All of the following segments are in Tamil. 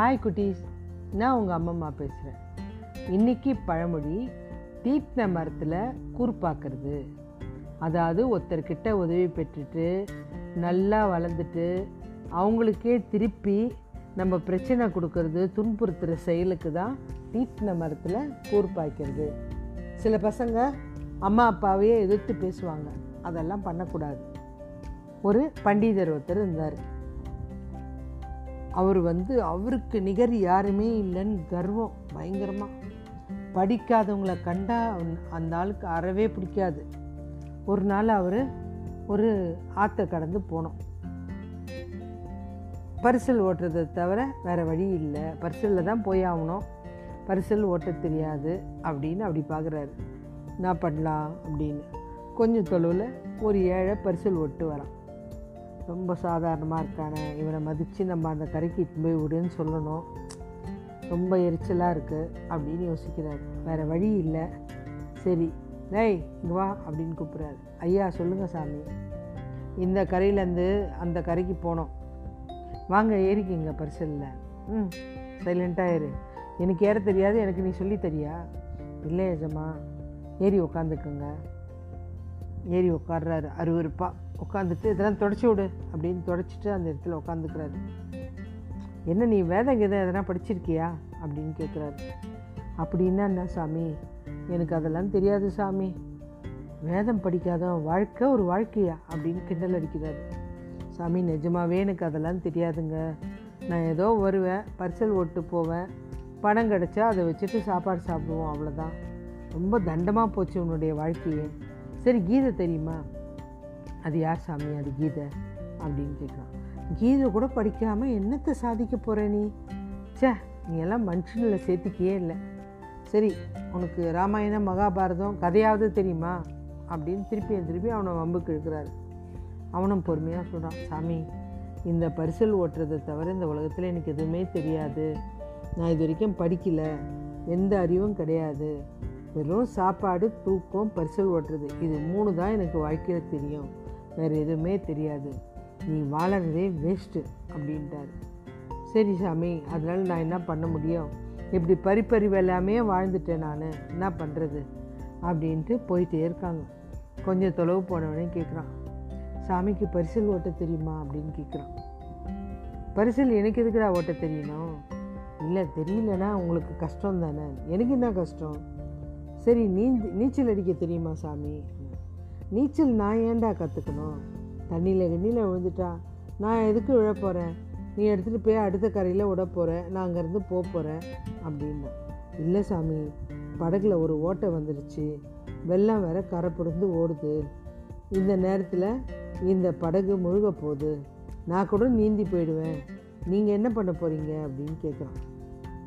ஹாய் குட்டீஸ். நான் உங்கள் அம்மம்மா பேசுகிறேன் இன்றைக்கி பழமொழி தீட்டின மரத்தில் கூர்ப்பாக்குறது அதாவது ஒருத்தர்கிட்ட உதவி பெற்றுட்டு நல்லா வளர்ந்துட்டு அவங்களுக்கே திருப்பி நம்ம பிரச்சனை கொடுக்கறது துன்புறுத்துகிற செயலுக்கு தான் தீட்டின மரத்தில் கூர்ப்பாய்க்கிறது சில பசங்க அம்மா அப்பாவையே எதிர்த்து பேசுவாங்க. அதெல்லாம் பண்ணக்கூடாது. ஒரு பண்டிதர் ஒருத்தர் இருந்தார். அவர் வந்து அவருக்கு நிகர் யாருமே இல்லைன்னு கர்வம் பயங்கரமாக படிக்காதவங்கள கண்டா அந்த ஆளுக்கு அறவே பிடிக்காது. ஒரு நாள் அவர் ஒரு ஆற்ற கடந்து போனோம். பரிசல் ஓட்டுறதை தவிர வேறு வழி இல்லை. பரிசலில் தான் போய் ஆகணும். பரிசல் ஓட்ட தெரியாது அப்படின்னு அப்படி பார்க்குறாரு என்ன பண்ணலாம்? அப்படின்னு. கொஞ்சம் தொலைவில் ஒரு ஏழை பரிசல் ஓட்டு வரான். ரொம்ப சாதாரணமாக இருக்கானே. இவனை மதித்து நம்ம அந்த கரைக்கு போய் விடுன்னு சொல்லணும். ரொம்ப எரிச்சலாக இருக்குது அப்படின்னு யோசிக்கிறாரு. வேறு வழி இல்லை. சரி டேய் இங்கே வா அப்படின்னு கூப்பிட்றாரு. ஐயா சொல்லுங்கள் சாமி. இந்த கரையிலேருந்து அந்த கரைக்கு போனோம். வாங்க ஏறிக்கிங்க பரிசலில். ம் சைலண்ட்டாக இரு. எனக்கு ஏற தெரியாது எனக்கு நீ சொல்லி தெரியா? இல்லை எஜமா. ஏறி உக்காந்துக்குங்க. ஏறி உட்காடுறாரு அருவறுப்பாக உட்காந்துட்டு இதெல்லாம் தொடச்சி விடு அப்படின்னு தொடச்சிட்டு அந்த இடத்துல உட்காந்துக்கிறாரு என்ன நீ வேத கீதம் எதனா படிச்சிருக்கியா? அப்படின்னு கேட்குறாரு அப்படின்னா என்ன சாமி? எனக்கு அதெல்லாம் தெரியாது சாமி. வேதம் படிக்காதவன் வாழ்க்கை ஒரு வாழ்க்கையா? அப்படின்னு கிண்டல் அடிக்கிறாரு. சாமி நிஜமாகவே எனக்கு அதெல்லாம் தெரியாதுங்க. நான் ஏதோ வருவேன் பரிசல் ஓட்டு போவேன் பணம் கிடச்சா அதை வச்சுட்டு சாப்பாடு சாப்பிடுவோம் அவ்வளோதான் ரொம்ப தண்டமாக போச்சு உன்னுடைய வாழ்க்கையே. சரி கீதை தெரியுமா? அது யார் சாமி? அது கீதை அப்படின்னு கேட்குறான். கீதை கூட படிக்காமல் என்னத்தை சாதிக்க போகிற நீ? ச்சே நீ எல்லாம் மனுஷனில் சேர்த்துக்கியே இல்லை. சரி உனக்கு ராமாயணம் மகாபாரதம் கதையாவது தெரியுமா? அப்படின்னு திருப்பி திருப்பி அவனை வம்புக்கு இழுக்கிறாரு. அவனும் பொறுமையாக சொல்கிறான் சாமி இந்த பரிசல் ஓட்டுறதை தவிர இந்த உலகத்தில் எனக்கு எதுவுமே தெரியாது. நான் இது வரைக்கும் படிக்கலை. எந்த அறிவும் கிடையாது. வெறும் சாப்பாடு தூக்கம் பரிசல் ஓட்டுறது. இது மூணு தான் எனக்கு வாழ்க்கையில் தெரியும். வேறு எதுவுமே தெரியாது. நீ வாழறதே வேஸ்ட்டு அப்படின்ட்டாரு. சரி சாமி அதனால் நான் என்ன பண்ண முடியும்? இப்படி பறிப்பறி எல்லாமே வாழ்ந்துட்டேன் நான். என்ன பண்ணுறது அப்படின்ட்டு போயிட்டே இருக்காங்க. கொஞ்சம் தொலைவு போனவனே கேட்குறான் சாமிக்கு பரிசல் ஓட்ட தெரியுமா அப்படின்னு கேட்குறான் பரிசல் எனக்கு எதுக்குடா ஓட்ட தெரியணும்? இல்லை தெரியலன்னா உங்களுக்கு கஷ்டம் தானே எனக்கு என்ன கஷ்டம்? சரி நீந்து நீச்சல் அடிக்க தெரியுமா சாமி? நீச்சல் நான் ஏன்டா கற்றுக்கணும் தண்ணியில் கண்ணியில் விழுந்துட்டா நான் எதுக்கு விழ போகிறேன் நீ எடுத்துகிட்டு போய் அடுத்த கரையில் விட போகிறேன் நான் அங்கேருந்து போக போகிறேன் அப்படின்னா. இல்லை சாமி படகுல ஒரு ஓட்டை வந்துடுச்சு வெள்ளம் வேற கரை புரந்து ஓடுது. இந்த நேரத்தில் இந்த படகு முழுக போகுது. நான் கூட நீந்தி போயிடுவேன். நீங்கள் என்ன பண்ண போகிறீங்க அப்படின்னு கேட்குறான்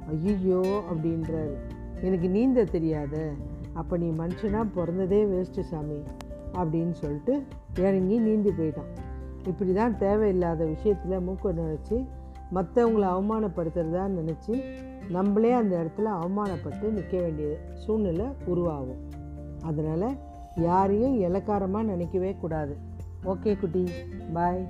ஐயோ அப்படின்றாரு. எனக்கு நீந்த தெரியாது. அப்போ நீ மனுஷனாக பிறந்ததே வேஸ்ட்டு சாமி. அப்படின்னு சொல்லிட்டு இறங்கி நீந்தி போயிட்டான். இப்படி தான் தேவையில்லாத விஷயத்தில் மூக்க நினச்சி மற்றவங்கள அவமானப்படுத்துறதான்னு நினச்சி நம்மளே அந்த இடத்துல அவமானப்பட்டு நிற்க வேண்டிய சூழ்நிலை உருவாகும். அதனால் யாரையும் இலக்காரமாக நினைக்கவே கூடாது. ஓகே குட்டி. பாய்